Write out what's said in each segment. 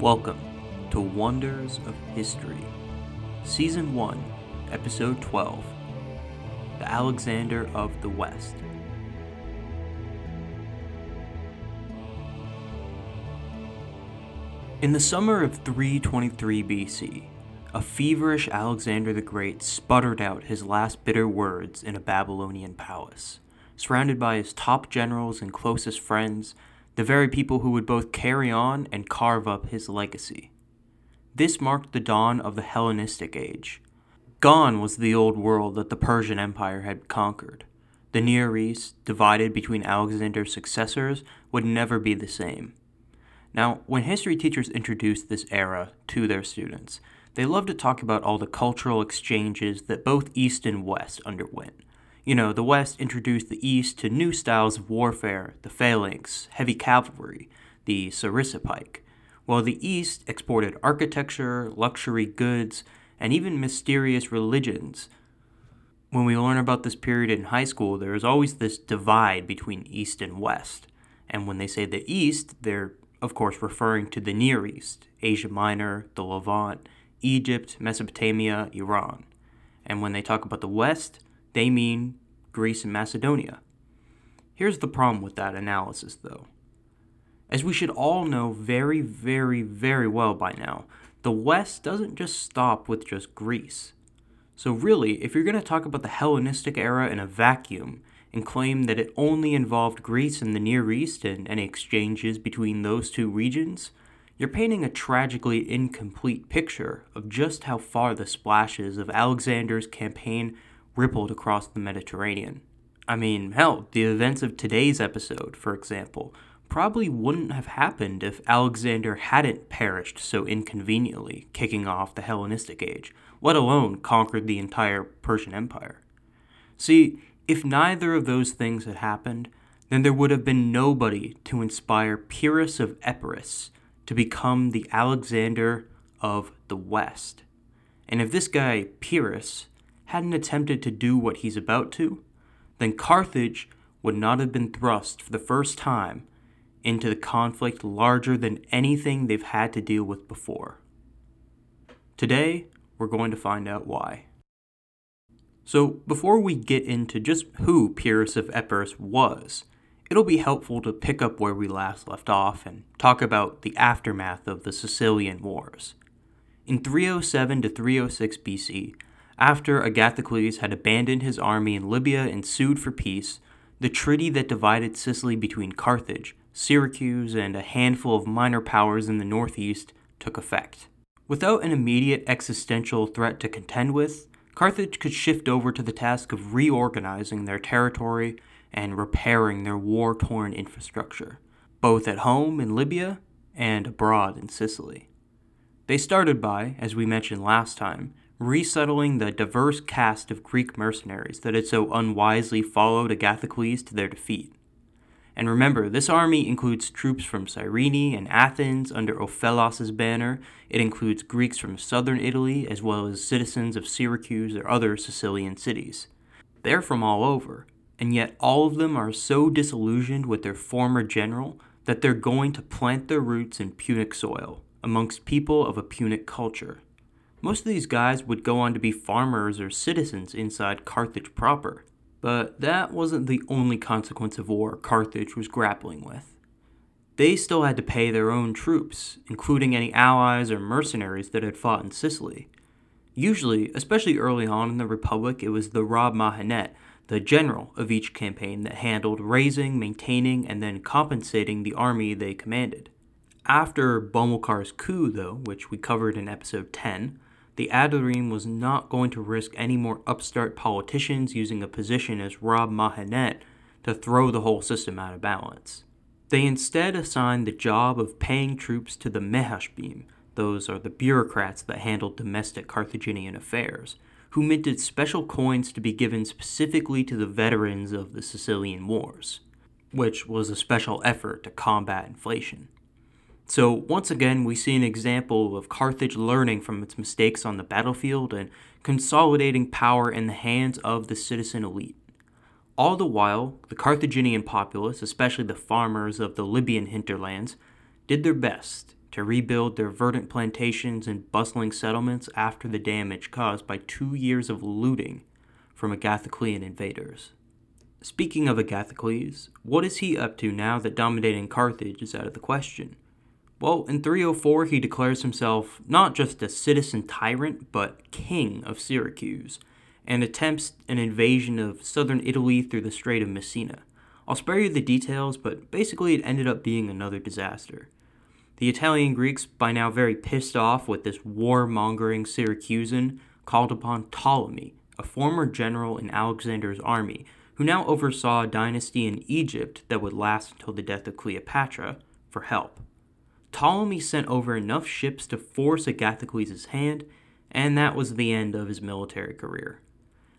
Welcome to Wonders of History, Season 1, Episode 12 The Alexander of the West. In the summer of 323 BC, a feverish Alexander the Great sputtered out his last bitter words in a Babylonian palace, surrounded by his top generals and closest friends the very people who would both carry on and carve up his legacy. This marked the dawn of the Hellenistic Age. Gone was the old world that the Persian Empire had conquered. The Near East, divided between Alexander's successors, would never be the same. Now, when history teachers introduce this era to their students, they love to talk about all the cultural exchanges that both East and West underwent you know, the West introduced the East to new styles of warfare, the phalanx, heavy cavalry, the sarissa pike, while the East exported architecture, luxury goods, and even mysterious religions. When we learn about this period in high school, there is always this divide between East and West. And when they say the East, they're, of course, referring to the Near East, Asia Minor, the Levant, Egypt, Mesopotamia, Iran. And when they talk about the West, they mean Greece and Macedonia. Here's the problem with that analysis, though. As we should all know very, very, very well by now, the West doesn't just stop with just Greece. So, really, if you're going to talk about the Hellenistic era in a vacuum and claim that it only involved Greece and the Near East and any exchanges between those two regions, you're painting a tragically incomplete picture of just how far the splashes of Alexander's campaign rippled across the Mediterranean. I mean, hell, the events of today's episode, for example, probably wouldn't have happened if Alexander hadn't perished so inconveniently, kicking off the Hellenistic Age, let alone conquered the entire Persian Empire. See, if neither of those things had happened, then there would have been nobody to inspire Pyrrhus of Epirus to become the Alexander of the West. And if this guy, Pyrrhus, hadn't attempted to do what he's about to, then Carthage would not have been thrust for the first time into the conflict larger than anything they've had to deal with before. Today, we're going to find out why. So, before we get into just who Pyrrhus of Epirus was, it'll be helpful to pick up where we last left off and talk about the aftermath of the Sicilian Wars. In 307 to 306 BC, after Agathocles had abandoned his army in Libya and sued for peace, the treaty that divided Sicily between Carthage, Syracuse, and a handful of minor powers in the northeast took effect. Without an immediate existential threat to contend with, Carthage could shift over to the task of reorganizing their territory and repairing their war torn infrastructure, both at home in Libya and abroad in Sicily. They started by, as we mentioned last time, resettling the diverse cast of Greek mercenaries that had so unwisely followed Agathocles to their defeat. And remember, this army includes troops from Cyrene and Athens under Ophellas's banner. It includes Greeks from southern Italy, as well as citizens of Syracuse or other Sicilian cities. They're from all over, and yet all of them are so disillusioned with their former general that they're going to plant their roots in Punic soil, amongst people of a Punic culture. Most of these guys would go on to be farmers or citizens inside Carthage proper, but that wasn't the only consequence of war Carthage was grappling with. They still had to pay their own troops, including any allies or mercenaries that had fought in Sicily. Usually, especially early on in the Republic, it was the Raab Mahanet, the general of each campaign, that handled raising, maintaining, and then compensating the army they commanded. After Bomilcar's coup, though, which we covered in episode 10, the Adorim was not going to risk any more upstart politicians using a position as Raab Mahanet to throw the whole system out of balance. They instead assigned the job of paying troops to the Mehashbim, those are the bureaucrats that handled domestic Carthaginian affairs, who minted special coins to be given specifically to the veterans of the Sicilian Wars, which was a special effort to combat inflation. So, once again, we see an example of Carthage learning from its mistakes on the battlefield and consolidating power in the hands of the citizen elite. All the while, the Carthaginian populace, especially the farmers of the Libyan hinterlands, did their best, to rebuild their verdant plantations and bustling settlements after the damage caused by two years of looting from Agathoclean invaders. Speaking of Agathocles, what is he up to now that dominating Carthage is out of the question? Well, in 304, he declares himself not just a citizen tyrant, but king of Syracuse, and attempts an invasion of southern Italy through the Strait of Messina. I'll spare you the details, but basically it ended up being another disaster. The Italian Greeks, by now very pissed off with this warmongering Syracusan, called upon Ptolemy, a former general in Alexander's army, who now oversaw a dynasty in Egypt that would last until the death of Cleopatra, for help. Ptolemy sent over enough ships to force Agathocles' hand, and that was the end of his military career.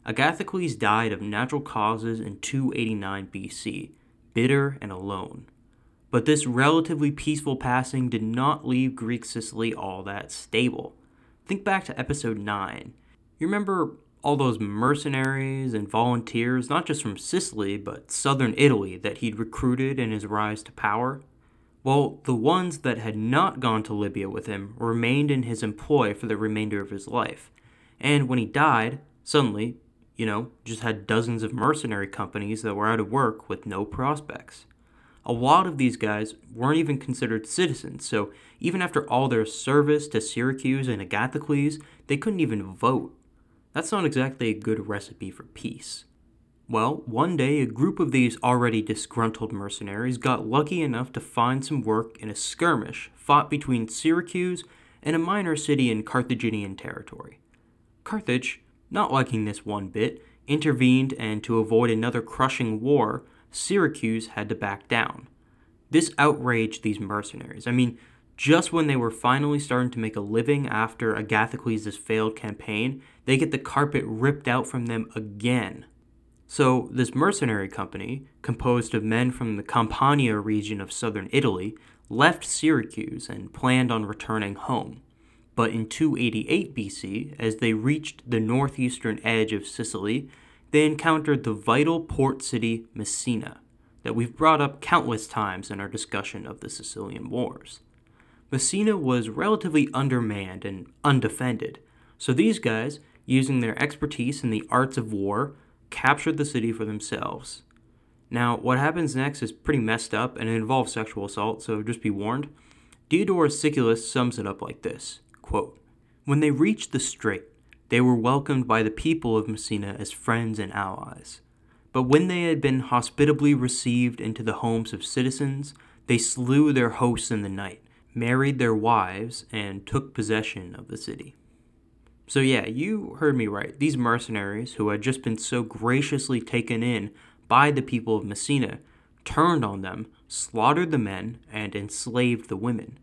Agathocles died of natural causes in 289 BC, bitter and alone. But this relatively peaceful passing did not leave Greek Sicily all that stable. Think back to episode 9. You remember all those mercenaries and volunteers, not just from Sicily, but southern Italy, that he'd recruited in his rise to power? Well, the ones that had not gone to Libya with him remained in his employ for the remainder of his life. And when he died, suddenly you know, just had dozens of mercenary companies that were out of work with no prospects. A lot of these guys weren't even considered citizens, so even after all their service to Syracuse and Agathocles, they couldn't even vote. That's not exactly a good recipe for peace. Well, one day a group of these already disgruntled mercenaries got lucky enough to find some work in a skirmish fought between Syracuse and a minor city in Carthaginian territory. Carthage not liking this one bit, intervened and to avoid another crushing war, Syracuse had to back down. This outraged these mercenaries. I mean, just when they were finally starting to make a living after Agathocles' failed campaign, they get the carpet ripped out from them again. So, this mercenary company, composed of men from the Campania region of southern Italy, left Syracuse and planned on returning home. But in 288 BC, as they reached the northeastern edge of Sicily, they encountered the vital port city Messina, that we've brought up countless times in our discussion of the Sicilian Wars. Messina was relatively undermanned and undefended, so these guys, using their expertise in the arts of war, captured the city for themselves. Now, what happens next is pretty messed up and it involves sexual assault, so just be warned. Diodorus Siculus sums it up like this Quote, when they reached the strait, they were welcomed by the people of Messina as friends and allies. But when they had been hospitably received into the homes of citizens, they slew their hosts in the night, married their wives, and took possession of the city. So, yeah, you heard me right. These mercenaries, who had just been so graciously taken in by the people of Messina, turned on them, slaughtered the men, and enslaved the women.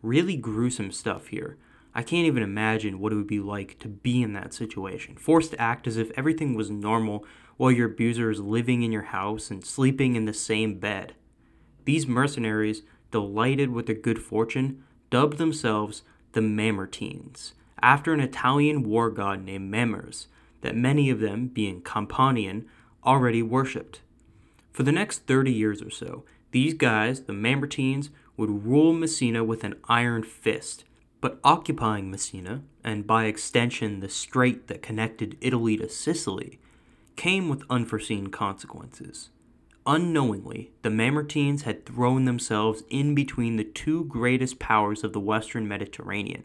Really gruesome stuff here, I can't even imagine what it would be like to be in that situation, forced to act as if everything was normal while your abuser is living in your house and sleeping in the same bed. These mercenaries, delighted with their good fortune, dubbed themselves the Mamertines, after an Italian war god named Mamers, that many of them, being Campanian, already worshipped. For the next 30 years or so, these guys, the Mamertines, would rule Messina with an iron fist, but occupying Messina, and by extension the strait that connected Italy to Sicily, came with unforeseen consequences. Unknowingly, the Mamertines had thrown themselves in between the two greatest powers of the Western Mediterranean,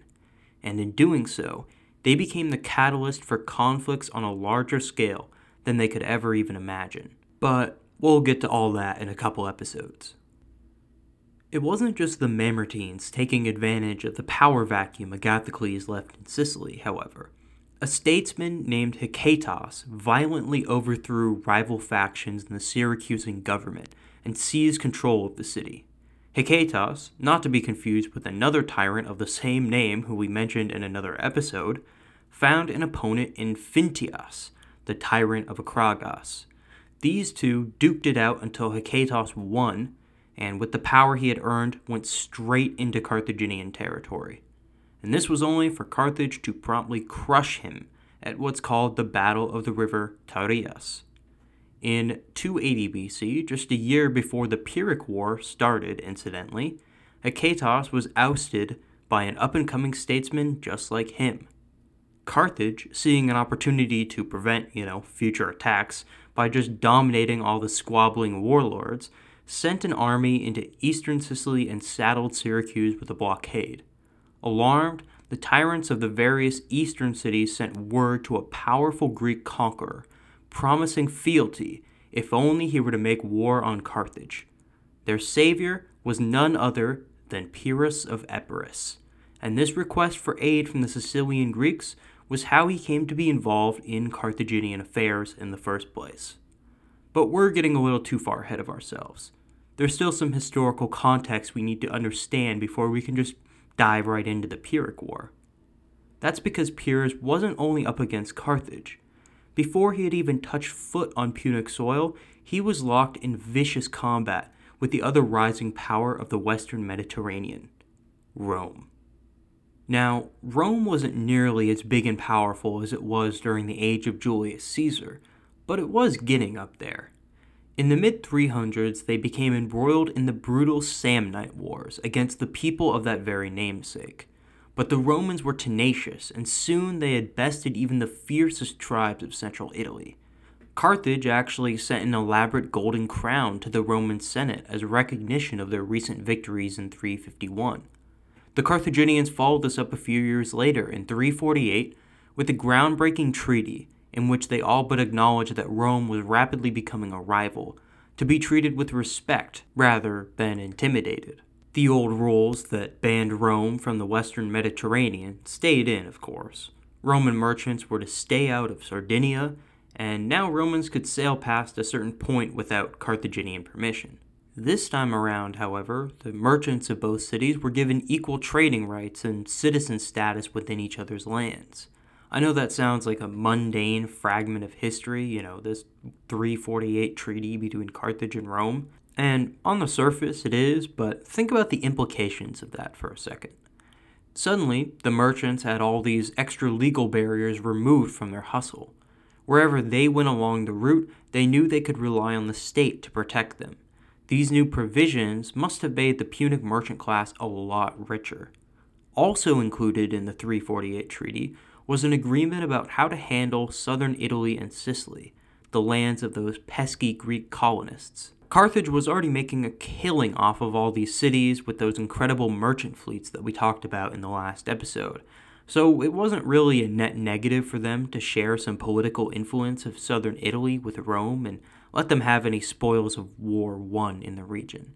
and in doing so, they became the catalyst for conflicts on a larger scale than they could ever even imagine. But we'll get to all that in a couple episodes. It wasn't just the Mamertines taking advantage of the power vacuum Agathocles left in Sicily, however. A statesman named Hiketas violently overthrew rival factions in the Syracusan government and seized control of the city. Hiketas, not to be confused with another tyrant of the same name who we mentioned in another episode, found an opponent in Phintias, the tyrant of Akragas. These two duked it out until Hiketas won and with the power he had earned, went straight into Carthaginian territory. And this was only for Carthage to promptly crush him at what's called the Battle of the River Terias. In 280 BC, just a year before the Pyrrhic War started, incidentally, Hiketas was ousted by an up and coming statesman just like him. Carthage, seeing an opportunity to prevent, you know, future attacks by just dominating all the squabbling warlords, sent an army into eastern Sicily and saddled Syracuse with a blockade. Alarmed, the tyrants of the various eastern cities sent word to a powerful Greek conqueror, promising fealty if only he were to make war on Carthage. Their savior was none other than Pyrrhus of Epirus, and this request for aid from the Sicilian Greeks was how he came to be involved in Carthaginian affairs in the first place. But we're getting a little too far ahead of ourselves. There's still some historical context we need to understand before we can just dive right into the Pyrrhic War. That's because Pyrrhus wasn't only up against Carthage. Before he had even touched foot on Punic soil, he was locked in vicious combat with the other rising power of the western Mediterranean Rome. Now, Rome wasn't nearly as big and powerful as it was during the age of Julius Caesar, but it was getting up there. In the mid 300s, they became embroiled in the brutal Samnite Wars against the people of that very namesake. But the Romans were tenacious, and soon they had bested even the fiercest tribes of central Italy. Carthage actually sent an elaborate golden crown to the Roman Senate as recognition of their recent victories in 351. The Carthaginians followed this up a few years later in 348 with a groundbreaking treaty in which they all but acknowledged that Rome was rapidly becoming a rival, to be treated with respect rather than intimidated. The old rules that banned Rome from the western Mediterranean stayed in, of course. Roman merchants were to stay out of Sardinia, and now Romans could sail past a certain point without Carthaginian permission. This time around, however, the merchants of both cities were given equal trading rights and citizen status within each other's lands. I know that sounds like a mundane fragment of history, you know, this 348 treaty between Carthage and Rome, and on the surface it is, but think about the implications of that for a second. Suddenly, the merchants had all these extra legal barriers removed from their hustle. Wherever they went along the route, they knew they could rely on the state to protect them. These new provisions must have made the Punic merchant class a lot richer. Also included in the 348 treaty was an agreement about how to handle southern Italy and Sicily, the lands of those pesky Greek colonists. Carthage was already making a killing off of all these cities with those incredible merchant fleets that we talked about in the last episode. So it wasn't really a net negative for them to share some political influence of southern Italy with Rome and let them have any spoils of war won in the region.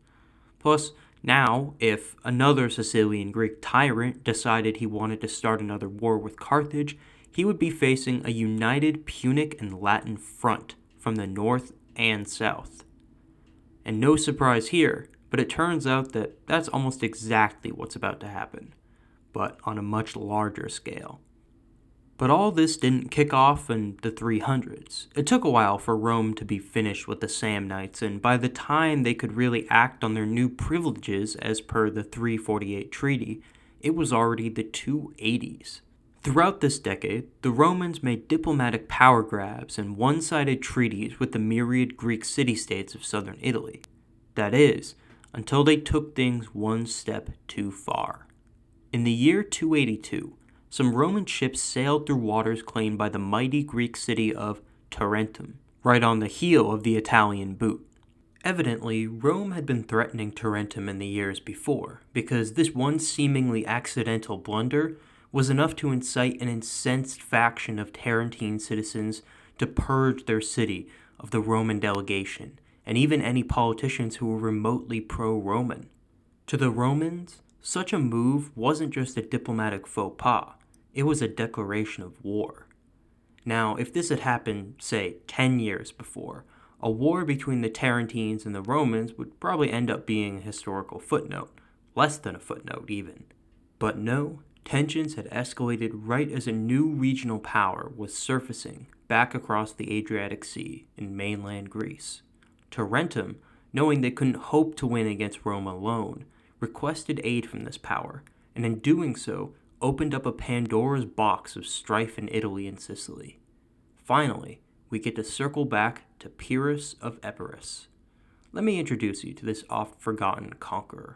Plus, now, if another Sicilian Greek tyrant decided he wanted to start another war with Carthage, he would be facing a united Punic and Latin front from the north and south. And no surprise here, but it turns out that that's almost exactly what's about to happen, but on a much larger scale. But all this didn't kick off in the 300s. It took a while for Rome to be finished with the Samnites, and by the time they could really act on their new privileges as per the 348 treaty, it was already the 280s. Throughout this decade, the Romans made diplomatic power grabs and one sided treaties with the myriad Greek city states of southern Italy. That is, until they took things one step too far. In the year 282, some Roman ships sailed through waters claimed by the mighty Greek city of Tarentum, right on the heel of the Italian boot. Evidently, Rome had been threatening Tarentum in the years before, because this one seemingly accidental blunder was enough to incite an incensed faction of Tarentine citizens to purge their city of the Roman delegation, and even any politicians who were remotely pro Roman. To the Romans, such a move wasn't just a diplomatic faux pas, it was a declaration of war. Now, if this had happened, say, 10 years before, a war between the Tarentines and the Romans would probably end up being a historical footnote, less than a footnote even. But no, tensions had escalated right as a new regional power was surfacing back across the Adriatic Sea in mainland Greece. Tarentum, knowing they couldn't hope to win against Rome alone, requested aid from this power, and in doing so, opened up a Pandora's box of strife in Italy and Sicily. Finally, we get to circle back to Pyrrhus of Epirus. Let me introduce you to this oft forgotten conqueror.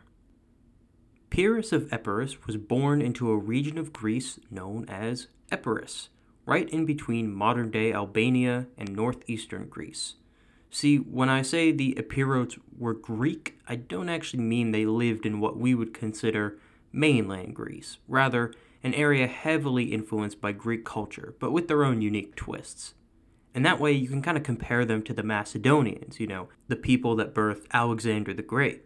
Pyrrhus of Epirus was born into a region of Greece known as Epirus, right in between modern day Albania and northeastern Greece. See, when I say the Epirotes were Greek, I don't actually mean they lived in what we would consider mainland Greece. Rather, an area heavily influenced by Greek culture, but with their own unique twists. And that way you can kind of compare them to the Macedonians, you know, the people that birthed Alexander the Great.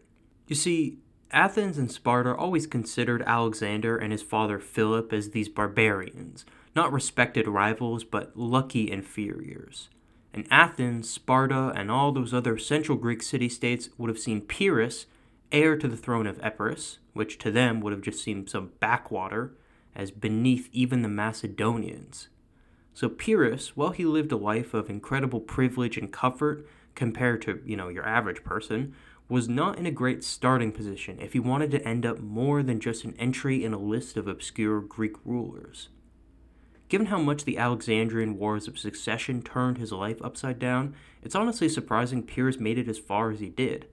You see, Athens and Sparta always considered Alexander and his father Philip as these barbarians, not respected rivals, but lucky inferiors. And Athens, Sparta, and all those other central Greek city states would have seen Pyrrhus, heir to the throne of Epirus, which to them would have just seemed some backwater, as beneath even the Macedonians. So Pyrrhus, while he lived a life of incredible privilege and comfort compared to, you know, your average person, was not in a great starting position if he wanted to end up more than just an entry in a list of obscure Greek rulers. Given how much the Alexandrian Wars of Succession turned his life upside down, it's honestly surprising Pyrrhus made it as far as he did.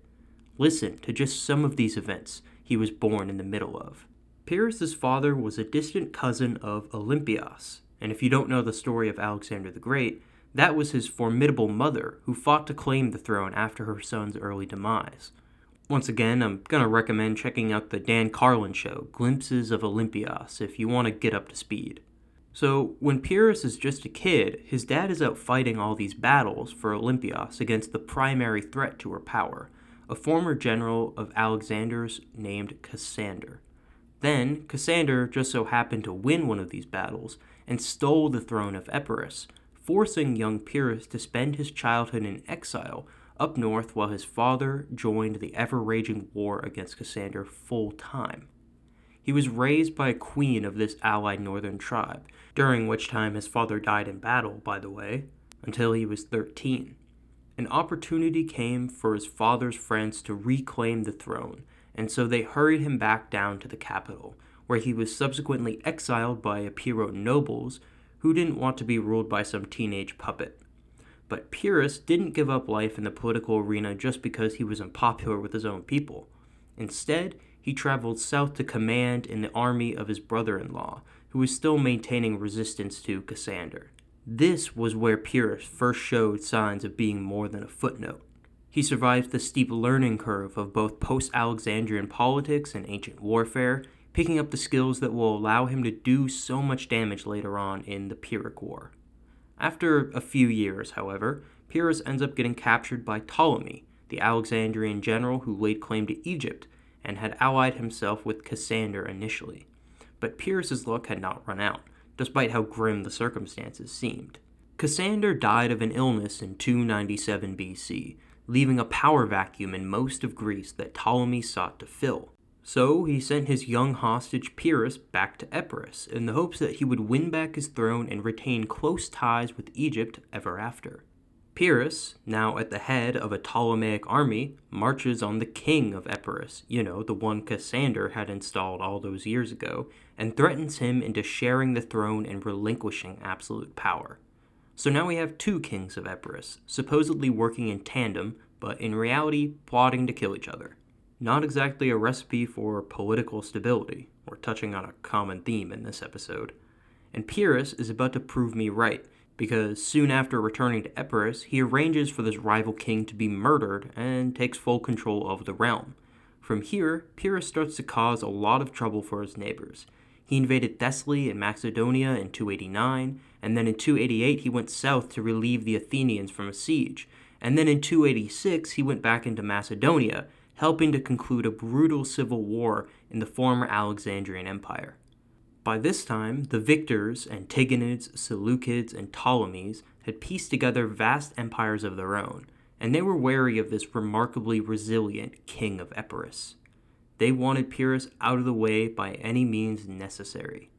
Listen to just some of these events he was born in the middle of. Pyrrhus's father was a distant cousin of Olympias, and if you don't know the story of Alexander the Great, that was his formidable mother, who fought to claim the throne after her son's early demise. Once again, I'm going to recommend checking out the Dan Carlin show, Glimpses of Olympias, if you want to get up to speed. So, when Pyrrhus is just a kid, his dad is out fighting all these battles for Olympias against the primary threat to her power, a former general of Alexander's named Cassander. Then, Cassander just so happened to win one of these battles and stole the throne of Epirus, forcing young Pyrrhus to spend his childhood in exile up north while his father joined the ever raging war against Cassander full time. He was raised by a queen of this allied northern tribe, during which time his father died in battle, by the way, until he was 13. An opportunity came for his father's friends to reclaim the throne, and so they hurried him back down to the capital, where he was subsequently exiled by Epirot nobles who didn't want to be ruled by some teenage puppet. But Pyrrhus didn't give up life in the political arena just because he was unpopular with his own people. Instead, he traveled south to command in the army of his brother in law, who was still maintaining resistance to Cassander. This was where Pyrrhus first showed signs of being more than a footnote. He survived the steep learning curve of both post Alexandrian politics and ancient warfare, picking up the skills that will allow him to do so much damage later on in the Pyrrhic War. After a few years, however, Pyrrhus ends up getting captured by Ptolemy, the Alexandrian general who laid claim to Egypt and had allied himself with Cassander initially. But Pyrrhus's luck had not run out, despite how grim the circumstances seemed. Cassander died of an illness in 297 BC, leaving a power vacuum in most of Greece that Ptolemy sought to fill. So he sent his young hostage Pyrrhus back to Epirus in the hopes that he would win back his throne and retain close ties with Egypt ever after. Pyrrhus, now at the head of a Ptolemaic army, marches on the king of Epirus, you know, the one Cassander had installed all those years ago, and threatens him into sharing the throne and relinquishing absolute power. So now we have two kings of Epirus, supposedly working in tandem, but in reality plotting to kill each other. Not exactly a recipe for political stability. We're touching on a common theme in this episode. And Pyrrhus is about to prove me right, because soon after returning to Epirus, he arranges for this rival king to be murdered and takes full control of the realm. From here, Pyrrhus starts to cause a lot of trouble for his neighbors. He invaded Thessaly and Macedonia in 289, and then in 288 he went south to relieve the Athenians from a siege, and then in 286 he went back into Macedonia helping to conclude a brutal civil war in the former Alexandrian Empire. By this time, the victors, Antigonids, Seleucids, and Ptolemies, had pieced together vast empires of their own, and they were wary of this remarkably resilient king of Epirus. They wanted Pyrrhus out of the way by any means necessary.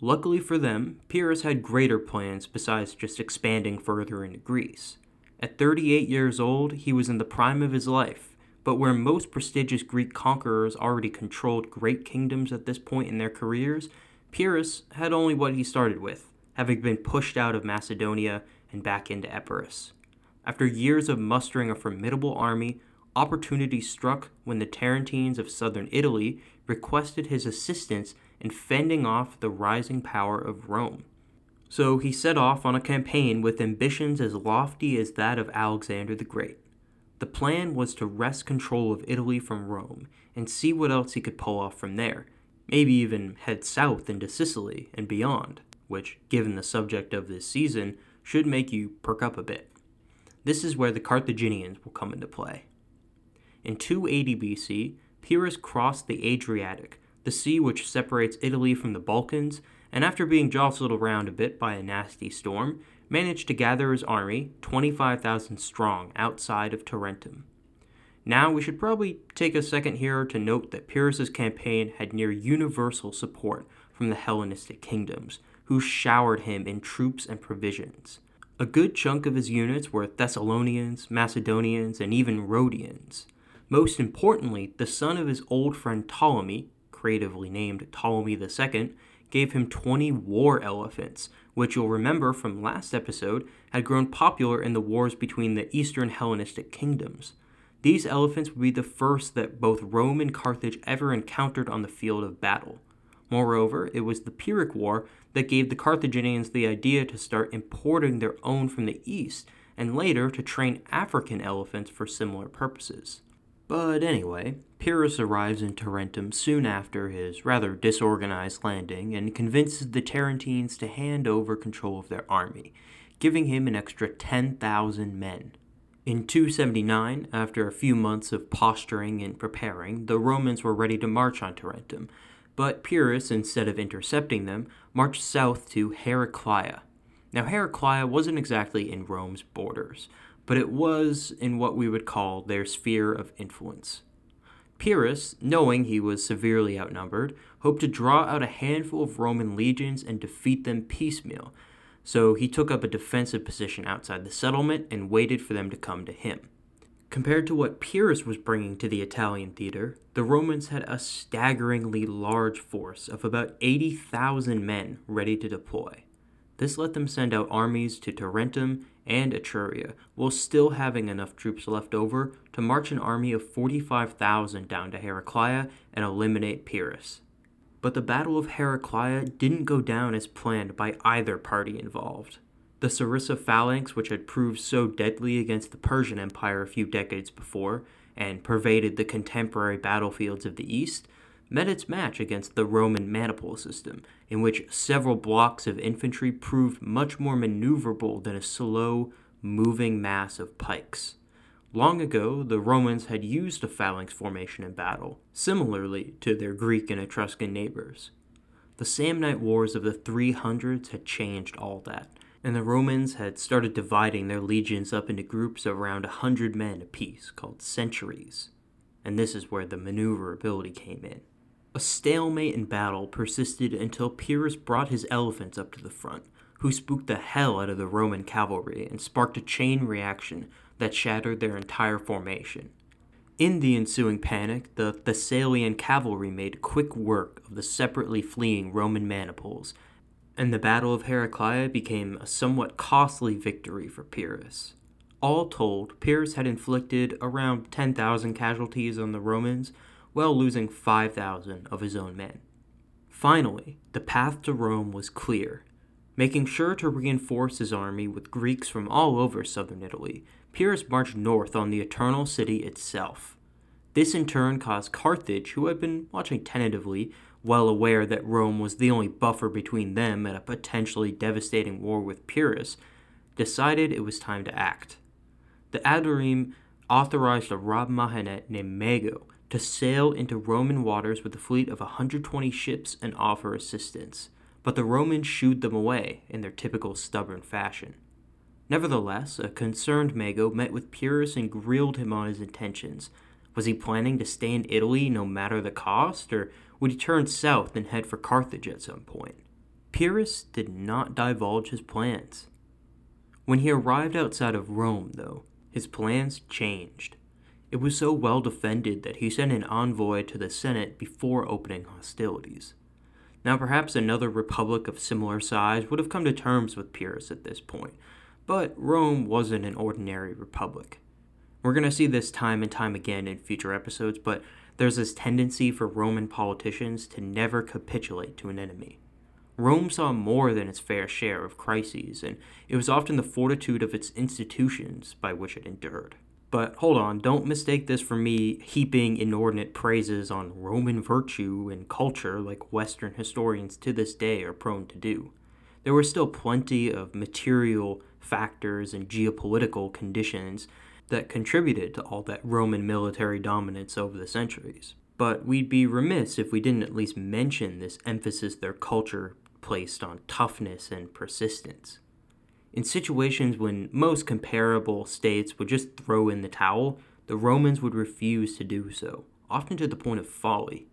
Luckily for them, Pyrrhus had greater plans besides just expanding further into Greece. At 38 years old, he was in the prime of his life, but where most prestigious Greek conquerors already controlled great kingdoms at this point in their careers, Pyrrhus had only what he started with, having been pushed out of Macedonia and back into Epirus. After years of mustering a formidable army, opportunity struck when the Tarentines of southern Italy requested his assistance in fending off the rising power of Rome. So he set off on a campaign with ambitions as lofty as that of Alexander the Great. The plan was to wrest control of Italy from Rome and see what else he could pull off from there, maybe even head south into Sicily and beyond, which, given the subject of this season, should make you perk up a bit. This is where the Carthaginians will come into play. In 280 BC, Pyrrhus crossed the Adriatic, the sea which separates Italy from the Balkans, and after being jostled around a bit by a nasty storm, managed to gather his army, 25,000 strong, outside of Tarentum. Now, we should probably take a second here to note that Pyrrhus's campaign had near universal support from the Hellenistic kingdoms, who showered him in troops and provisions. A good chunk of his units were Thessalonians, Macedonians, and even Rhodians. Most importantly, the son of his old friend Ptolemy, creatively named Ptolemy II, gave him 20 war elephants, which you'll remember from last episode had grown popular in the wars between the Eastern Hellenistic kingdoms. These elephants would be the first that both Rome and Carthage ever encountered on the field of battle. Moreover, it was the Pyrrhic War that gave the Carthaginians the idea to start importing their own from the east, and later to train African elephants for similar purposes. But anyway, Pyrrhus arrives in Tarentum soon after his rather disorganized landing and convinces the Tarentines to hand over control of their army, giving him an extra 10,000 men. In 279, after a few months of posturing and preparing, the Romans were ready to march on Tarentum, but Pyrrhus, instead of intercepting them, marched south to Heraclea. Now, Heraclea wasn't exactly in Rome's borders, but it was in what we would call their sphere of influence. Pyrrhus, knowing he was severely outnumbered, hoped to draw out a handful of Roman legions and defeat them piecemeal, so he took up a defensive position outside the settlement and waited for them to come to him. Compared to what Pyrrhus was bringing to the Italian theater, the Romans had a staggeringly large force of about 80,000 men ready to deploy. This let them send out armies to Tarentum and Etruria, while still having enough troops left over to march an army of 45,000 down to Heraclea and eliminate Pyrrhus. But the Battle of Heraclea didn't go down as planned by either party involved. The Sarissa phalanx, which had proved so deadly against the Persian Empire a few decades before and pervaded the contemporary battlefields of the East, met its match against the Roman maniple system, in which several blocks of infantry proved much more maneuverable than a slow, moving mass of pikes. Long ago, the Romans had used a phalanx formation in battle, similarly to their Greek and Etruscan neighbors. The Samnite Wars of the 300s had changed all that, and the Romans had started dividing their legions up into groups of around a 100 men apiece, called centuries. And this is where the maneuverability came in. A stalemate in battle persisted until Pyrrhus brought his elephants up to the front, who spooked the hell out of the Roman cavalry and sparked a chain reaction that shattered their entire formation. In the ensuing panic, the Thessalian cavalry made quick work of the separately fleeing Roman maniples, and the Battle of Heraclea became a somewhat costly victory for Pyrrhus. All told, Pyrrhus had inflicted around 10,000 casualties on the Romans, while losing 5,000 of his own men. Finally, the path to Rome was clear. Making sure to reinforce his army with Greeks from all over southern Italy, Pyrrhus marched north on the Eternal City itself. This in turn caused Carthage, who had been watching tentatively, well aware that Rome was the only buffer between them and a potentially devastating war with Pyrrhus, decided it was time to act. The Adorim authorized a Rab Mahanet named Mago to sail into Roman waters with a fleet of 120 ships and offer assistance, but the Romans shooed them away in their typical stubborn fashion. Nevertheless, a concerned Mago met with Pyrrhus and grilled him on his intentions. Was he planning to stay in Italy no matter the cost, or would he turn south and head for Carthage at some point? Pyrrhus did not divulge his plans. When he arrived outside of Rome, though, his plans changed. It was so well defended that he sent an envoy to the Senate before opening hostilities. Now, perhaps another republic of similar size would have come to terms with Pyrrhus at this point, but Rome wasn't an ordinary republic. We're going to see this time and time again in future episodes, but there's this tendency for Roman politicians to never capitulate to an enemy. Rome saw more than its fair share of crises, and it was often the fortitude of its institutions by which it endured. But hold on, don't mistake this for me heaping inordinate praises on Roman virtue and culture like Western historians to this day are prone to do. There were still plenty of material factors and geopolitical conditions that contributed to all that Roman military dominance over the centuries. But we'd be remiss if we didn't at least mention this emphasis their culture placed on toughness and persistence. In situations when most comparable states would just throw in the towel, the Romans would refuse to do so, often to the point of folly.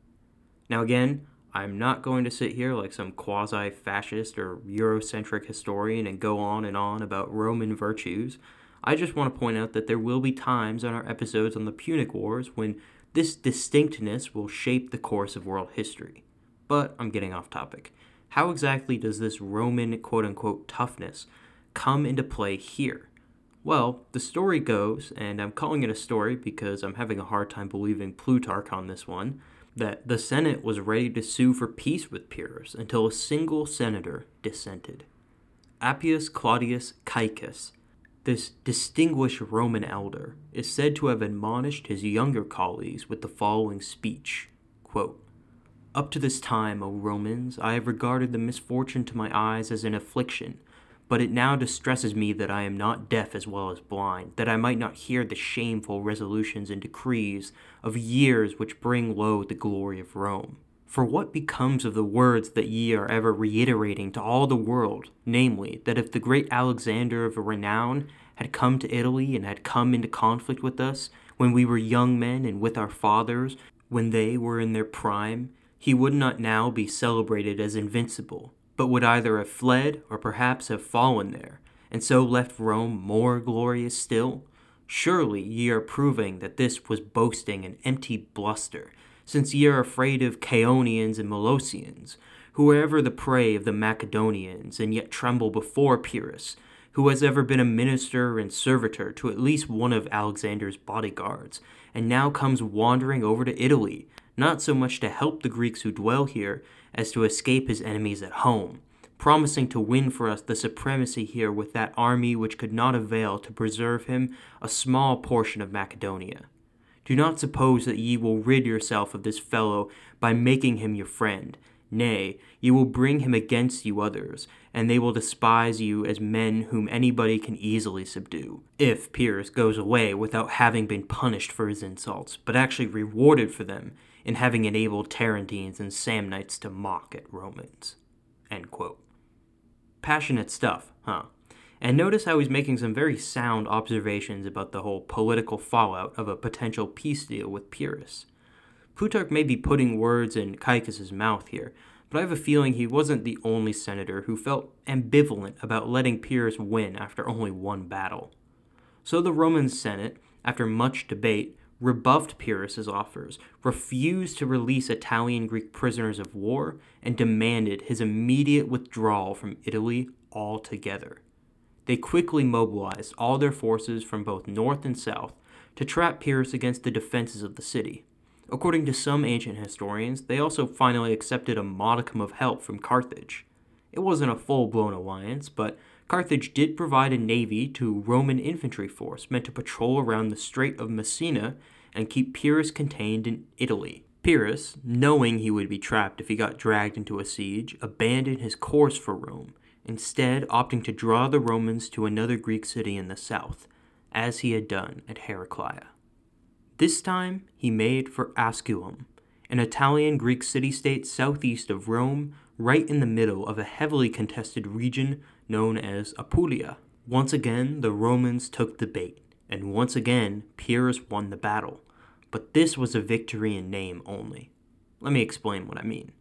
Now, again, I'm not going to sit here like some quasi fascist or Eurocentric historian and go on and on about Roman virtues. I just want to point out that there will be times on our episodes on the Punic Wars when this distinctness will shape the course of world history. But I'm getting off topic. How exactly does this Roman quote unquote toughness come into play here? Well, the story goes, and I'm calling it a story because I'm having a hard time believing Plutarch on this one, that the Senate was ready to sue for peace with Pyrrhus until a single senator dissented. Appius Claudius Caecus, this distinguished Roman elder, is said to have admonished his younger colleagues with the following speech quote, Up to this time, O Romans, I have regarded the misfortune to my eyes as an affliction but it now distresses me that I am not deaf as well as blind, that I might not hear the shameful resolutions and decrees of years which bring low the glory of Rome. For what becomes of the words that ye are ever reiterating to all the world, namely, that if the great Alexander of renown had come to Italy and had come into conflict with us, when we were young men and with our fathers, when they were in their prime, he would not now be celebrated as invincible, but would either have fled or perhaps have fallen there, and so left Rome more glorious still? Surely ye are proving that this was boasting and empty bluster, since ye are afraid of Chaonians and Molossians, who are ever the prey of the Macedonians, and yet tremble before Pyrrhus, who has ever been a minister and servitor to at least one of Alexander's bodyguards, and now comes wandering over to Italy, not so much to help the Greeks who dwell here, as to escape his enemies at home, promising to win for us the supremacy here with that army which could not avail to preserve him a small portion of Macedonia. Do not suppose that ye will rid yourself of this fellow by making him your friend. Nay, ye will bring him against you others, and they will despise you as men whom anybody can easily subdue, if Pyrrhus goes away without having been punished for his insults, but actually rewarded for them, in having enabled Tarentines and Samnites to mock at Romans. Passionate stuff, huh? And notice how he's making some very sound observations about the whole political fallout of a potential peace deal with Pyrrhus. Plutarch may be putting words in Caecus's mouth here, but I have a feeling he wasn't the only senator who felt ambivalent about letting Pyrrhus win after only one battle. So the Roman Senate, after much debate, rebuffed Pyrrhus's offers, refused to release Italian Greek prisoners of war, and demanded his immediate withdrawal from Italy altogether. They quickly mobilized all their forces from both north and south to trap Pyrrhus against the defenses of the city. According to some ancient historians, they also finally accepted a modicum of help from Carthage. It wasn't a full blown alliance, but Carthage did provide a navy to Roman infantry force meant to patrol around the Strait of Messina and keep Pyrrhus contained in Italy. Pyrrhus, knowing he would be trapped if he got dragged into a siege, abandoned his course for Rome, instead opting to draw the Romans to another Greek city in the south, as he had done at Heraclea. This time he made for Asculum, an Italian Greek city state southeast of Rome, right in the middle of a heavily contested region known as Apulia. Once again, the Romans took the bait and once again Pyrrhus won the battle, but this was a victory in name only. Let me explain what I mean.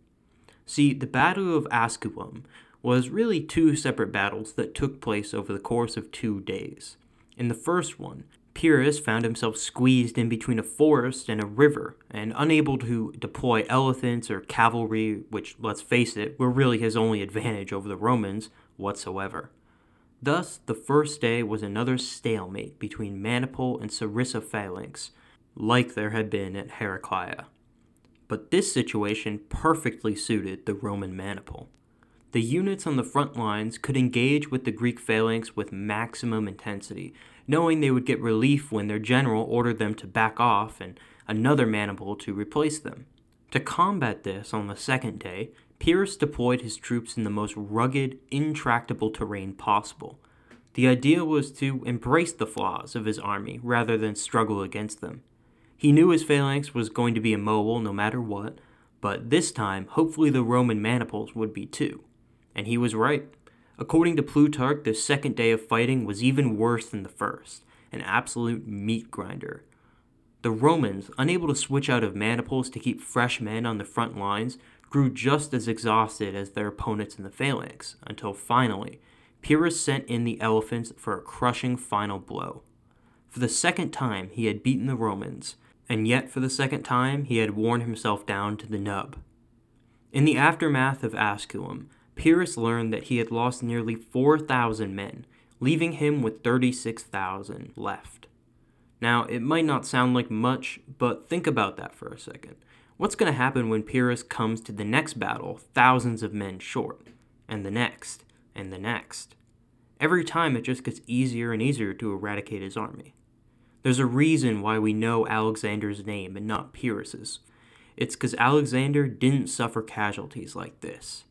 See, the Battle of Asculum was really two separate battles that took place over the course of two days. In the first one, Pyrrhus found himself squeezed in between a forest and a river, and unable to deploy elephants or cavalry, which, let's face it, were really his only advantage over the Romans whatsoever. Thus, the first day was another stalemate between maniple and Sarissa phalanx, like there had been at Heraclea. But this situation perfectly suited the Roman maniple. The units on the front lines could engage with the Greek phalanx with maximum intensity, knowing they would get relief when their general ordered them to back off and another maniple to replace them. To combat this on the second day, Pyrrhus deployed his troops in the most rugged, intractable terrain possible. The idea was to embrace the flaws of his army rather than struggle against them. He knew his phalanx was going to be immobile no matter what, but this time, hopefully, the Roman maniples would be too. And he was right. According to Plutarch, the second day of fighting was even worse than the first, an absolute meat grinder. The Romans, unable to switch out of maniples to keep fresh men on the front lines, grew just as exhausted as their opponents in the phalanx, until finally, Pyrrhus sent in the elephants for a crushing final blow. For the second time, he had beaten the Romans, and yet for the second time, he had worn himself down to the nub. In the aftermath of Asculum, Pyrrhus learned that he had lost nearly 4,000 men, leaving him with 36,000 left. Now, it might not sound like much, but think about that for a second. What's going to happen when Pyrrhus comes to the next battle, thousands of men short, and the next, and the next? Every time it just gets easier and easier to eradicate his army. There's a reason why we know Alexander's name and not Pyrrhus's. It's because Alexander didn't suffer casualties like this.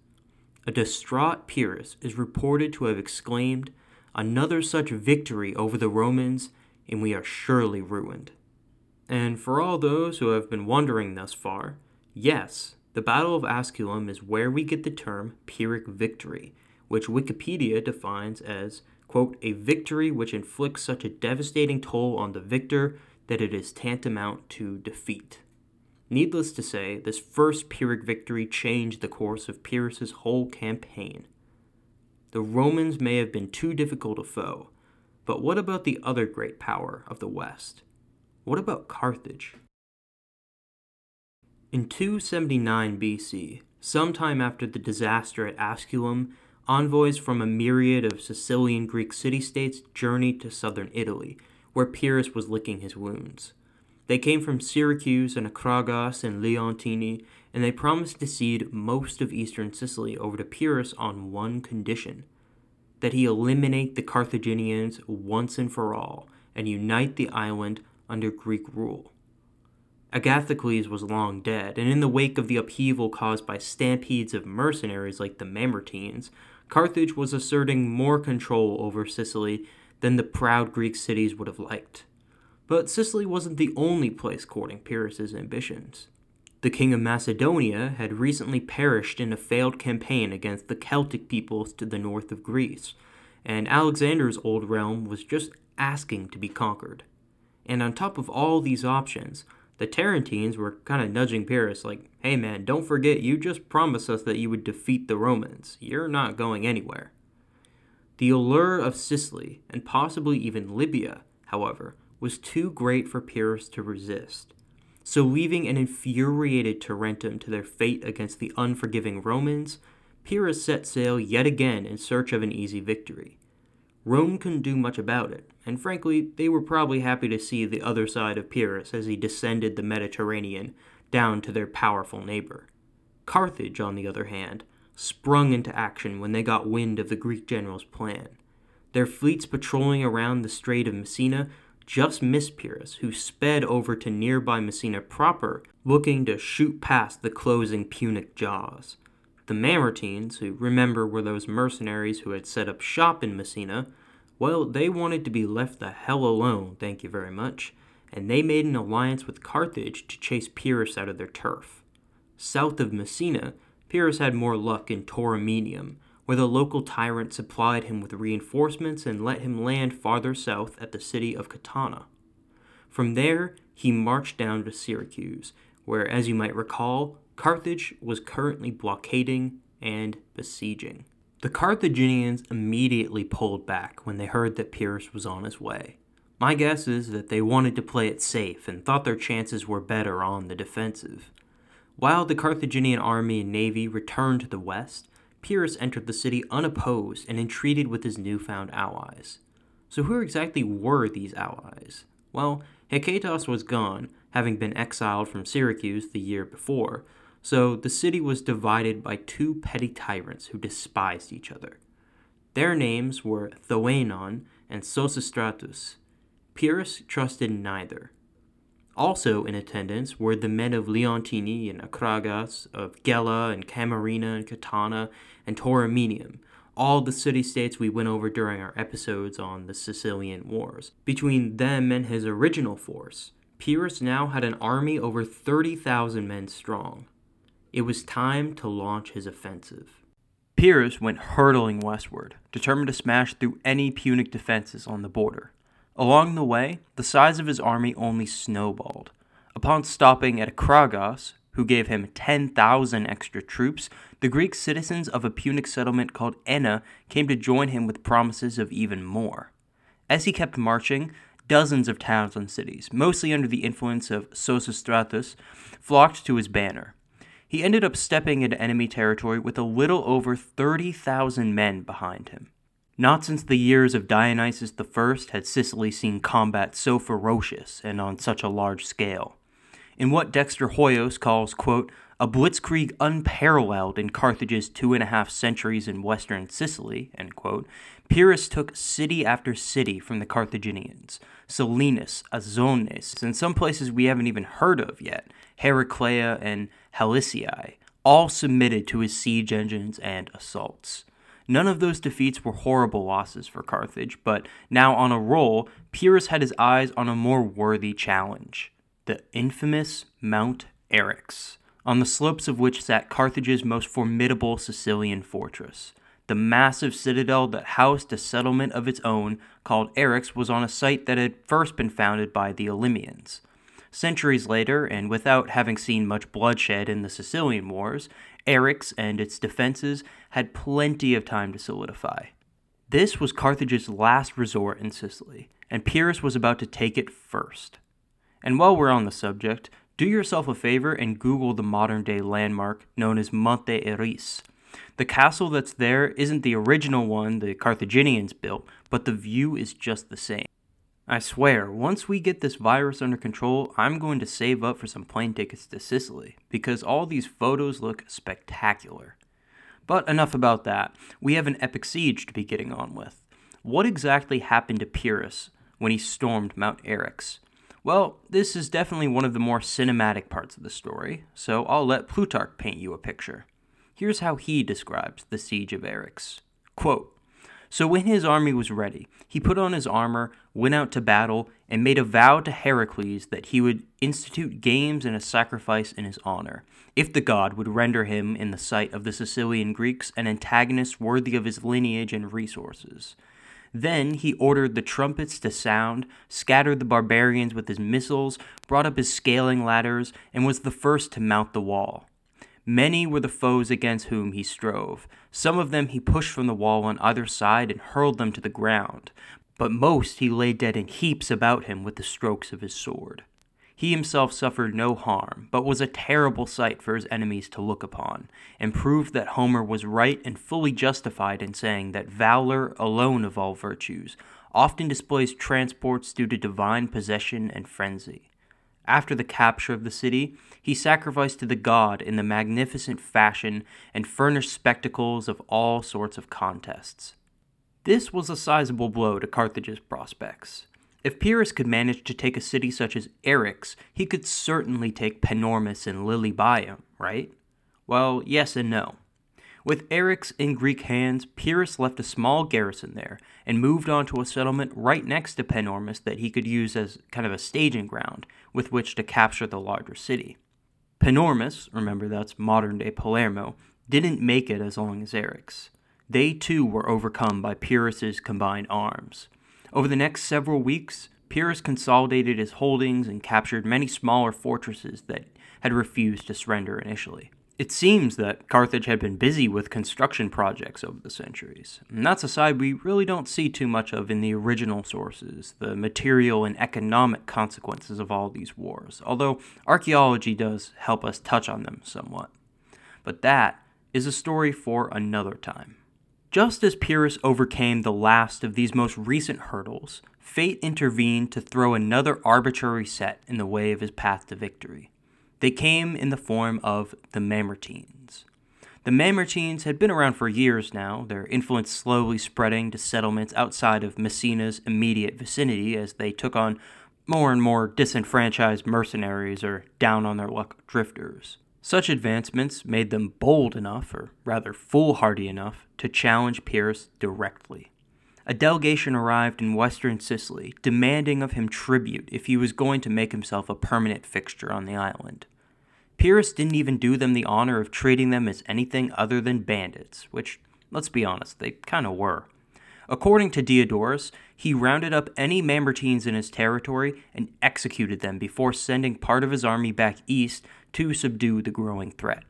A distraught Pyrrhus is reported to have exclaimed, Another such victory over the Romans, and we are surely ruined. And for all those who have been wondering thus far, yes, the Battle of Asculum is where we get the term Pyrrhic victory, which Wikipedia defines as, quote, a victory which inflicts such a devastating toll on the victor that it is tantamount to defeat. Needless to say, this first Pyrrhic victory changed the course of Pyrrhus's whole campaign. The Romans may have been too difficult a foe, but what about the other great power of the West? What about Carthage? In 279 BC, sometime after the disaster at Asculum, envoys from a myriad of Sicilian Greek city states journeyed to southern Italy, where Pyrrhus was licking his wounds. They came from Syracuse and Acragas and Leontini, and they promised to cede most of eastern Sicily over to Pyrrhus on one condition that he eliminate the Carthaginians once and for all and unite the island under Greek rule. Agathocles was long dead, and in the wake of the upheaval caused by stampedes of mercenaries like the Mamertines, Carthage was asserting more control over Sicily than the proud Greek cities would have liked. But Sicily wasn't the only place courting Pyrrhus's ambitions. The king of Macedonia had recently perished in a failed campaign against the Celtic peoples to the north of Greece, and Alexander's old realm was just asking to be conquered. And on top of all these options, the Tarentines were kind of nudging Pyrrhus, like, hey man, don't forget you just promised us that you would defeat the Romans. You're not going anywhere. The allure of Sicily, and possibly even Libya, however, was too great for Pyrrhus to resist. So, leaving an infuriated Tarentum to their fate against the unforgiving Romans, Pyrrhus set sail yet again in search of an easy victory. Rome couldn't do much about it, and frankly, they were probably happy to see the other side of Pyrrhus as he descended the Mediterranean down to their powerful neighbor. Carthage, on the other hand, sprung into action when they got wind of the Greek general's plan. Their fleets patrolling around the Strait of Messina just missed Pyrrhus, who sped over to nearby Messina proper, looking to shoot past the closing Punic jaws. The Mamertines, who remember were those mercenaries who had set up shop in Messina, well, they wanted to be left the hell alone, thank you very much, and they made an alliance with Carthage to chase Pyrrhus out of their turf. South of Messina, Pyrrhus had more luck in Tauromenium, where the local tyrant supplied him with reinforcements and let him land farther south at the city of Catana. From there, he marched down to Syracuse, where, as you might recall, Carthage was currently blockading and besieging. The Carthaginians immediately pulled back when they heard that Pyrrhus was on his way. My guess is that they wanted to play it safe and thought their chances were better on the defensive. While the Carthaginian army and navy returned to the west, Pyrrhus entered the city unopposed and entreated with his newfound allies. So, who exactly were these allies? Well, Hiketas was gone, having been exiled from Syracuse the year before, so the city was divided by two petty tyrants who despised each other. Their names were Thoenon and Sosistratus. Pyrrhus trusted neither. Also in attendance were the men of Leontini and Acragas, of Gela and Camarina and Catana and Tauromenium, all the city states we went over during our episodes on the Sicilian Wars. Between them and his original force, Pyrrhus now had an army over 30,000 men strong. It was time to launch his offensive. Pyrrhus went hurtling westward, determined to smash through any Punic defenses on the border. Along the way, the size of his army only snowballed. Upon stopping at Acragas, who gave him 10,000 extra troops, the Greek citizens of a Punic settlement called Enna came to join him with promises of even more. As he kept marching, dozens of towns and cities, mostly under the influence of Sosistratus, flocked to his banner. He ended up stepping into enemy territory with a little over 30,000 men behind him. Not since the years of Dionysius I had Sicily seen combat so ferocious and on such a large scale. In what Dexter Hoyos calls, quote, a blitzkrieg unparalleled in Carthage's two and a half centuries in western Sicily, quote, Pyrrhus took city after city from the Carthaginians, Selinus, Azones, and some places we haven't even heard of yet, Heraclea and Halicyae, all submitted to his siege engines and assaults. None of those defeats were horrible losses for Carthage, but now on a roll, Pyrrhus had his eyes on a more worthy challenge the infamous Mount Eryx, on the slopes of which sat Carthage's most formidable Sicilian fortress. The massive citadel that housed a settlement of its own, called Eryx, was on a site that had first been founded by the Elymians. Centuries later, and without having seen much bloodshed in the Sicilian Wars, Eryx and its defenses had plenty of time to solidify. This was Carthage's last resort in Sicily, and Pyrrhus was about to take it first. And while we're on the subject, do yourself a favor and Google the modern day landmark known as Monte Eris. The castle that's there isn't the original one the Carthaginians built, but the view is just the same. I swear, once we get this virus under control, I'm going to save up for some plane tickets to Sicily because all these photos look spectacular. But enough about that. We have an epic siege to be getting on with. What exactly happened to Pyrrhus when he stormed Mount Eryx? Well, this is definitely one of the more cinematic parts of the story, so I'll let Plutarch paint you a picture. Here's how he describes the siege of Eryx. Quote, so when his army was ready, he put on his armor, went out to battle, and made a vow to Heracles that he would institute games and a sacrifice in his honor, if the god would render him, in the sight of the Sicilian Greeks, an antagonist worthy of his lineage and resources. Then he ordered the trumpets to sound, scattered the barbarians with his missiles, brought up his scaling ladders, and was the first to mount the wall. Many were the foes against whom he strove. Some of them he pushed from the wall on either side and hurled them to the ground, but most he laid dead in heaps about him with the strokes of his sword. He himself suffered no harm, but was a terrible sight for his enemies to look upon, and proved that Homer was right and fully justified in saying that valor, alone of all virtues, often displays transports due to divine possession and frenzy. After the capture of the city, he sacrificed to the god in the magnificent fashion and furnished spectacles of all sorts of contests. This was a sizable blow to Carthage's prospects. If Pyrrhus could manage to take a city such as Eryx, he could certainly take Panormus and Lilybaeum, right? Well, yes and no. With Eryx in Greek hands, Pyrrhus left a small garrison there and moved on to a settlement right next to Panormus that he could use as kind of a staging ground with which to capture the larger city. Panormus, remember that's modern day Palermo, didn't make it as long as Eryx. They too were overcome by Pyrrhus's combined arms. Over the next several weeks, Pyrrhus consolidated his holdings and captured many smaller fortresses that had refused to surrender initially. It seems that Carthage had been busy with construction projects over the centuries, and that's a side we really don't see too much of in the original sources the material and economic consequences of all these wars, although archaeology does help us touch on them somewhat. But that is a story for another time. Just as Pyrrhus overcame the last of these most recent hurdles, fate intervened to throw another arbitrary set in the way of his path to victory. They came in the form of the Mamertines. The Mamertines had been around for years now, their influence slowly spreading to settlements outside of Messina's immediate vicinity as they took on more and more disenfranchised mercenaries or down on their luck drifters. Such advancements made them bold enough, or rather foolhardy enough, to challenge Pyrrhus directly. A delegation arrived in western Sicily demanding of him tribute if he was going to make himself a permanent fixture on the island. Pyrrhus didn't even do them the honor of treating them as anything other than bandits, which, let's be honest, they kind of were. According to Diodorus, he rounded up any Mamertines in his territory and executed them before sending part of his army back east to subdue the growing threat.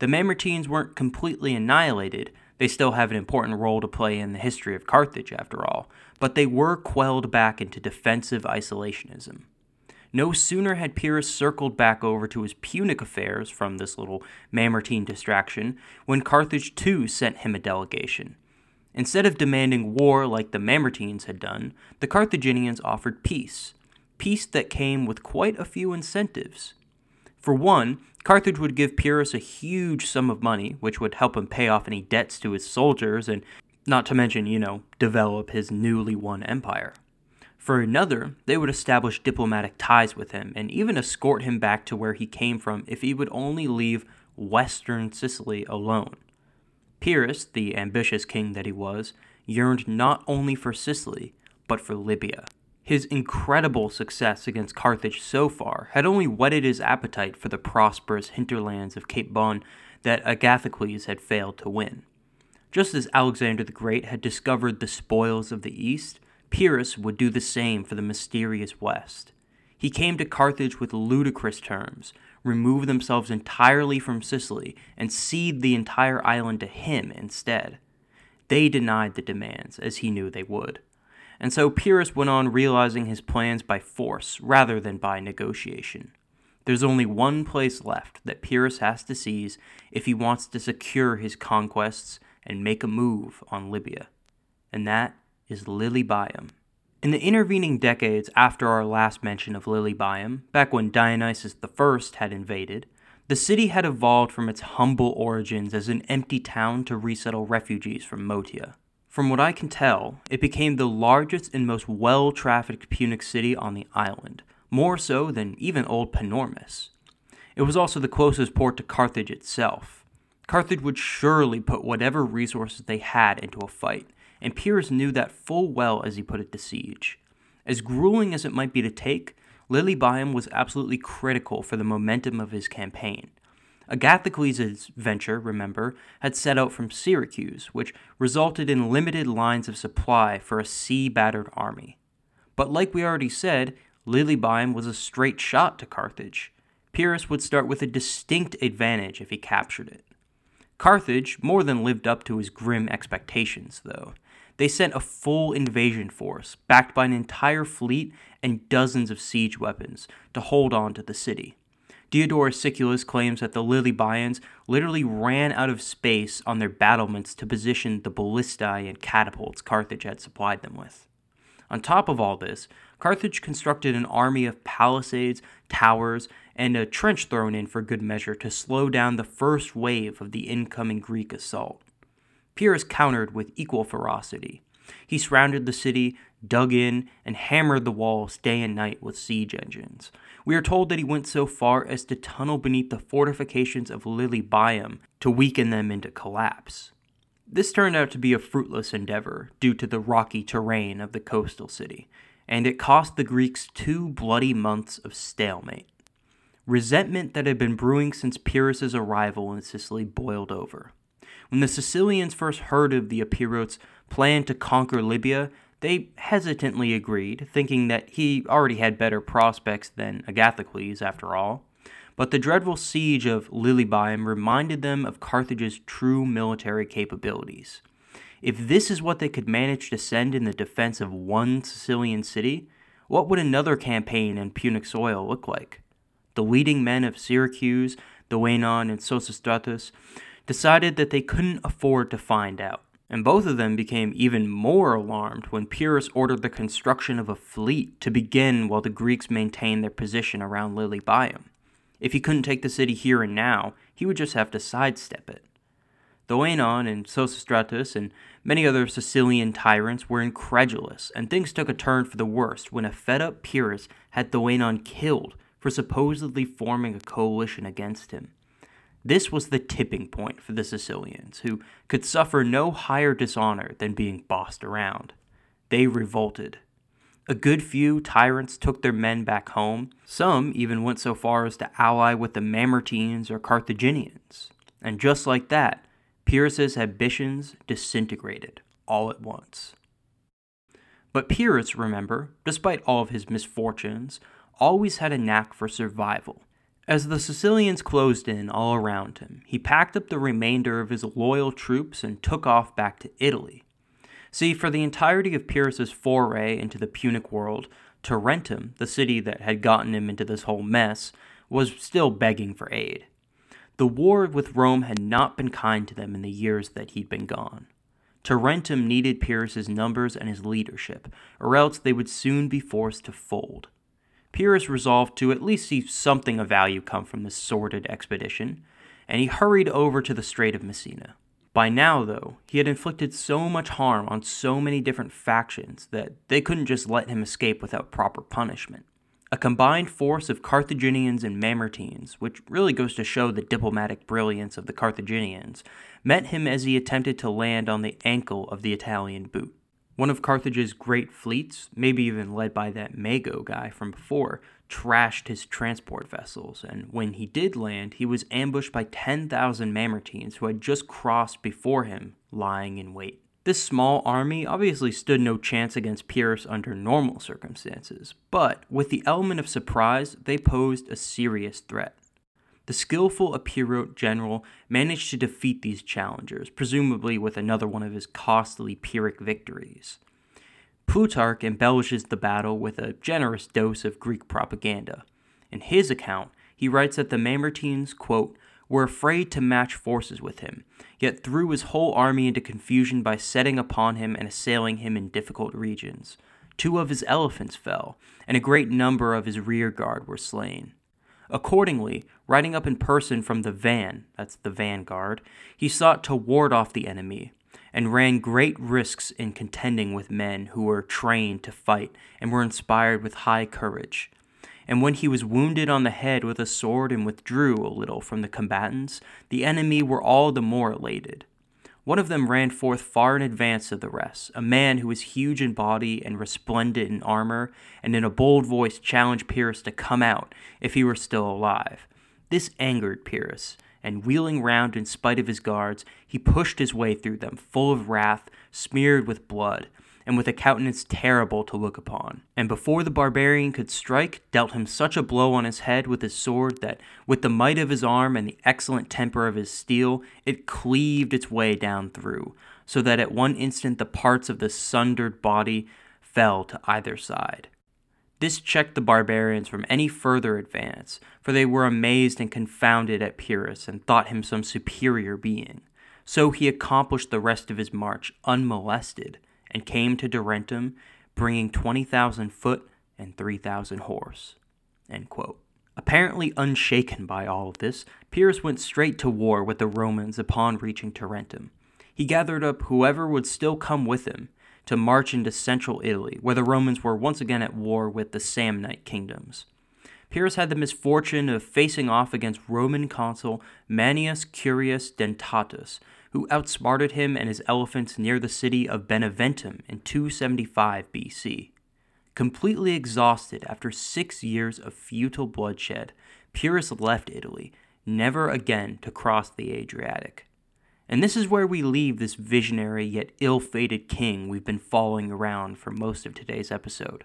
The Mamertines weren't completely annihilated, they still have an important role to play in the history of Carthage, after all, but they were quelled back into defensive isolationism. No sooner had Pyrrhus circled back over to his Punic affairs from this little Mamertine distraction when Carthage too sent him a delegation. Instead of demanding war like the Mamertines had done, the Carthaginians offered peace, peace that came with quite a few incentives. For one, Carthage would give Pyrrhus a huge sum of money, which would help him pay off any debts to his soldiers and not to mention, you know, develop his newly won empire. For another, they would establish diplomatic ties with him and even escort him back to where he came from if he would only leave western Sicily alone. Pyrrhus, the ambitious king that he was, yearned not only for Sicily, but for Libya. His incredible success against Carthage so far had only whetted his appetite for the prosperous hinterlands of Cape Bon that Agathocles had failed to win. Just as Alexander the Great had discovered the spoils of the East, Pyrrhus would do the same for the mysterious West. He came to Carthage with ludicrous terms, removed themselves entirely from Sicily, and cede the entire island to him instead. They denied the demands, as he knew they would. And so Pyrrhus went on realizing his plans by force rather than by negotiation. There's only one place left that Pyrrhus has to seize if he wants to secure his conquests and make a move on Libya, and that is Lilybaeum. In the intervening decades after our last mention of Lilybaeum, back when Dionysius I had invaded, the city had evolved from its humble origins as an empty town to resettle refugees from Motia. From what I can tell, it became the largest and most well trafficked Punic city on the island, more so than even old Panormus. It was also the closest port to Carthage itself. Carthage would surely put whatever resources they had into a fight, and Pyrrhus knew that full well as he put it to siege. As grueling as it might be to take, Lilybaeum was absolutely critical for the momentum of his campaign. Agathocles' venture, remember, had set out from Syracuse, which resulted in limited lines of supply for a sea battered army. But like we already said, Lilybaeum was a straight shot to Carthage. Pyrrhus would start with a distinct advantage if he captured it. Carthage more than lived up to his grim expectations, though. They sent a full invasion force, backed by an entire fleet and dozens of siege weapons, to hold on to the city. Diodorus Siculus claims that the Lilybaeans literally ran out of space on their battlements to position the ballistae and catapults Carthage had supplied them with. On top of all this, Carthage constructed an army of palisades, towers, and a trench thrown in for good measure to slow down the first wave of the incoming Greek assault. Pyrrhus countered with equal ferocity. He surrounded the city, dug in, and hammered the walls day and night with siege engines. We are told that he went so far as to tunnel beneath the fortifications of Lilybaeum to weaken them into collapse. This turned out to be a fruitless endeavor due to the rocky terrain of the coastal city, and it cost the Greeks two bloody months of stalemate. Resentment that had been brewing since Pyrrhus's arrival in Sicily boiled over. When the Sicilians first heard of the Epirotes' plan to conquer Libya, they hesitantly agreed, thinking that he already had better prospects than Agathocles, after all. But the dreadful siege of Lilybaeum reminded them of Carthage's true military capabilities. If this is what they could manage to send in the defense of one Sicilian city, what would another campaign in Punic soil look like? The leading men of Syracuse, Thoenon, and Sosistratus decided that they couldn't afford to find out. And both of them became even more alarmed when Pyrrhus ordered the construction of a fleet to begin while the Greeks maintained their position around Lilybaeum. If he couldn't take the city here and now, he would just have to sidestep it. Thoenon and Sosistratus and many other Sicilian tyrants were incredulous, and things took a turn for the worst when a fed up Pyrrhus had Thoenon killed for supposedly forming a coalition against him. This was the tipping point for the Sicilians, who could suffer no higher dishonor than being bossed around. They revolted. A good few tyrants took their men back home. Some even went so far as to ally with the Mamertines or Carthaginians. And just like that, Pyrrhus's ambitions disintegrated all at once. But Pyrrhus, remember, despite all of his misfortunes, always had a knack for survival as the Sicilians closed in all around him, he packed up the remainder of his loyal troops and took off back to Italy. See, for the entirety of Pyrrhus's foray into the Punic world, Tarentum, the city that had gotten him into this whole mess, was still begging for aid. The war with Rome had not been kind to them in the years that he'd been gone. Tarentum needed Pyrrhus's numbers and his leadership, or else they would soon be forced to fold. Pyrrhus resolved to at least see something of value come from this sordid expedition, and he hurried over to the Strait of Messina. By now, though, he had inflicted so much harm on so many different factions that they couldn't just let him escape without proper punishment. A combined force of Carthaginians and Mamertines, which really goes to show the diplomatic brilliance of the Carthaginians, met him as he attempted to land on the ankle of the Italian boot. One of Carthage's great fleets, maybe even led by that Mago guy from before, trashed his transport vessels, and when he did land, he was ambushed by 10,000 Mamertines who had just crossed before him, lying in wait. This small army obviously stood no chance against Pyrrhus under normal circumstances, but with the element of surprise, they posed a serious threat. The skillful Epirot general managed to defeat these challengers, presumably with another one of his costly Pyrrhic victories. Plutarch embellishes the battle with a generous dose of Greek propaganda. In his account, he writes that the Mamertines, quote, were afraid to match forces with him, yet threw his whole army into confusion by setting upon him and assailing him in difficult regions. Two of his elephants fell, and a great number of his rear guard were slain. Accordingly, riding up in person from the van, that's the vanguard, he sought to ward off the enemy, and ran great risks in contending with men who were trained to fight and were inspired with high courage. And when he was wounded on the head with a sword and withdrew a little from the combatants, the enemy were all the more elated. One of them ran forth far in advance of the rest, a man who was huge in body and resplendent in armor, and in a bold voice challenged Pyrrhus to come out if he were still alive. This angered Pyrrhus, and wheeling round in spite of his guards, he pushed his way through them, full of wrath, smeared with blood, and with a countenance terrible to look upon. And before the barbarian could strike, dealt him such a blow on his head with his sword that, with the might of his arm and the excellent temper of his steel, it cleaved its way down through, so that at one instant the parts of the sundered body fell to either side. This checked the barbarians from any further advance, for they were amazed and confounded at Pyrrhus and thought him some superior being. So he accomplished the rest of his march unmolested, and came to Tarentum, bringing 20,000 foot and 3,000 horse. Apparently unshaken by all of this, Pyrrhus went straight to war with the Romans upon reaching Tarentum. He gathered up whoever would still come with him to march into central Italy, where the Romans were once again at war with the Samnite kingdoms. Pyrrhus had the misfortune of facing off against Roman consul Manius Curius Dentatus, who outsmarted him and his elephants near the city of Beneventum in 275 BC. Completely exhausted after six years of futile bloodshed, Pyrrhus left Italy, never again to cross the Adriatic. And this is where we leave this visionary yet ill fated king we've been following around for most of today's episode.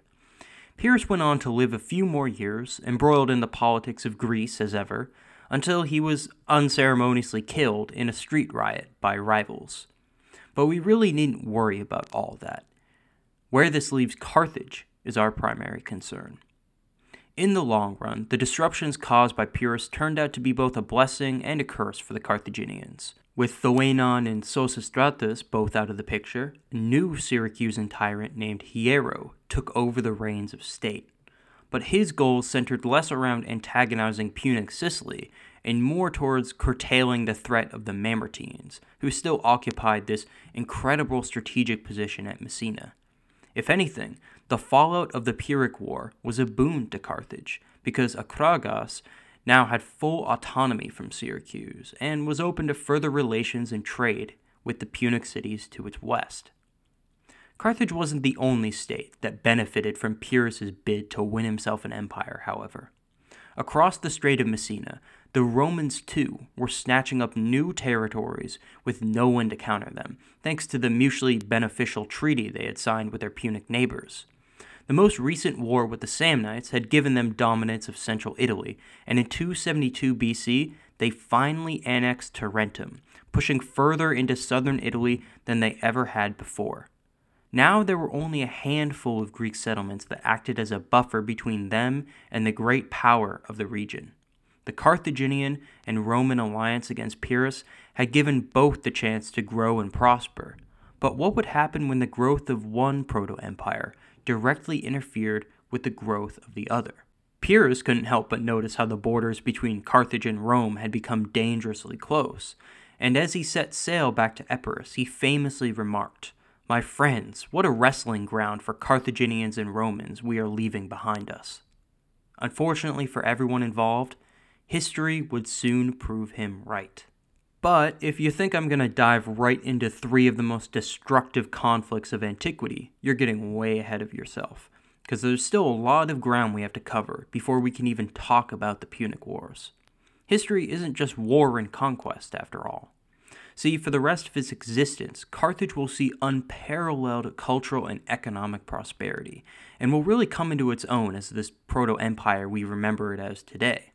Pyrrhus went on to live a few more years, embroiled in the politics of Greece as ever, until he was unceremoniously killed in a street riot by rivals. But we really needn't worry about all that. Where this leaves Carthage is our primary concern. In the long run, the disruptions caused by Pyrrhus turned out to be both a blessing and a curse for the Carthaginians. With Thoenon and Sosistratus both out of the picture, a new Syracusan tyrant named Hiero took over the reins of state. But his goals centered less around antagonizing Punic Sicily and more towards curtailing the threat of the Mamertines, who still occupied this incredible strategic position at Messina. If anything, the fallout of the Pyrrhic War was a boon to Carthage, because Akragas now had full autonomy from Syracuse and was open to further relations and trade with the Punic cities to its west. Carthage wasn't the only state that benefited from Pyrrhus's bid to win himself an empire, however. Across the Strait of Messina, the Romans too were snatching up new territories with no one to counter them, thanks to the mutually beneficial treaty they had signed with their Punic neighbors. The most recent war with the Samnites had given them dominance of central Italy, and in 272 BC, they finally annexed Tarentum, pushing further into southern Italy than they ever had before. Now there were only a handful of Greek settlements that acted as a buffer between them and the great power of the region. The Carthaginian and Roman alliance against Pyrrhus had given both the chance to grow and prosper. But what would happen when the growth of one proto empire directly interfered with the growth of the other. Pyrrhus couldn't help but notice how the borders between Carthage and Rome had become dangerously close, and as he set sail back to Epirus, he famously remarked, My friends, what a wrestling ground for Carthaginians and Romans we are leaving behind us. Unfortunately for everyone involved, history would soon prove him right. But if you think I'm going to dive right into three of the most destructive conflicts of antiquity, you're getting way ahead of yourself. Because there's still a lot of ground we have to cover before we can even talk about the Punic Wars. History isn't just war and conquest, after all. See, for the rest of its existence, Carthage will see unparalleled cultural and economic prosperity, and will really come into its own as this proto empire we remember it as today.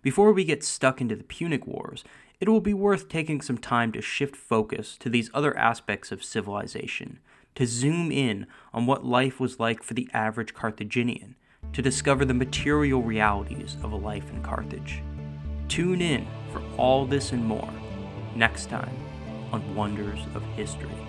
Before we get stuck into the Punic Wars, it will be worth taking some time to shift focus to these other aspects of civilization, to zoom in on what life was like for the average Carthaginian, to discover the material realities of a life in Carthage. Tune in for all this and more next time on Wonders of History.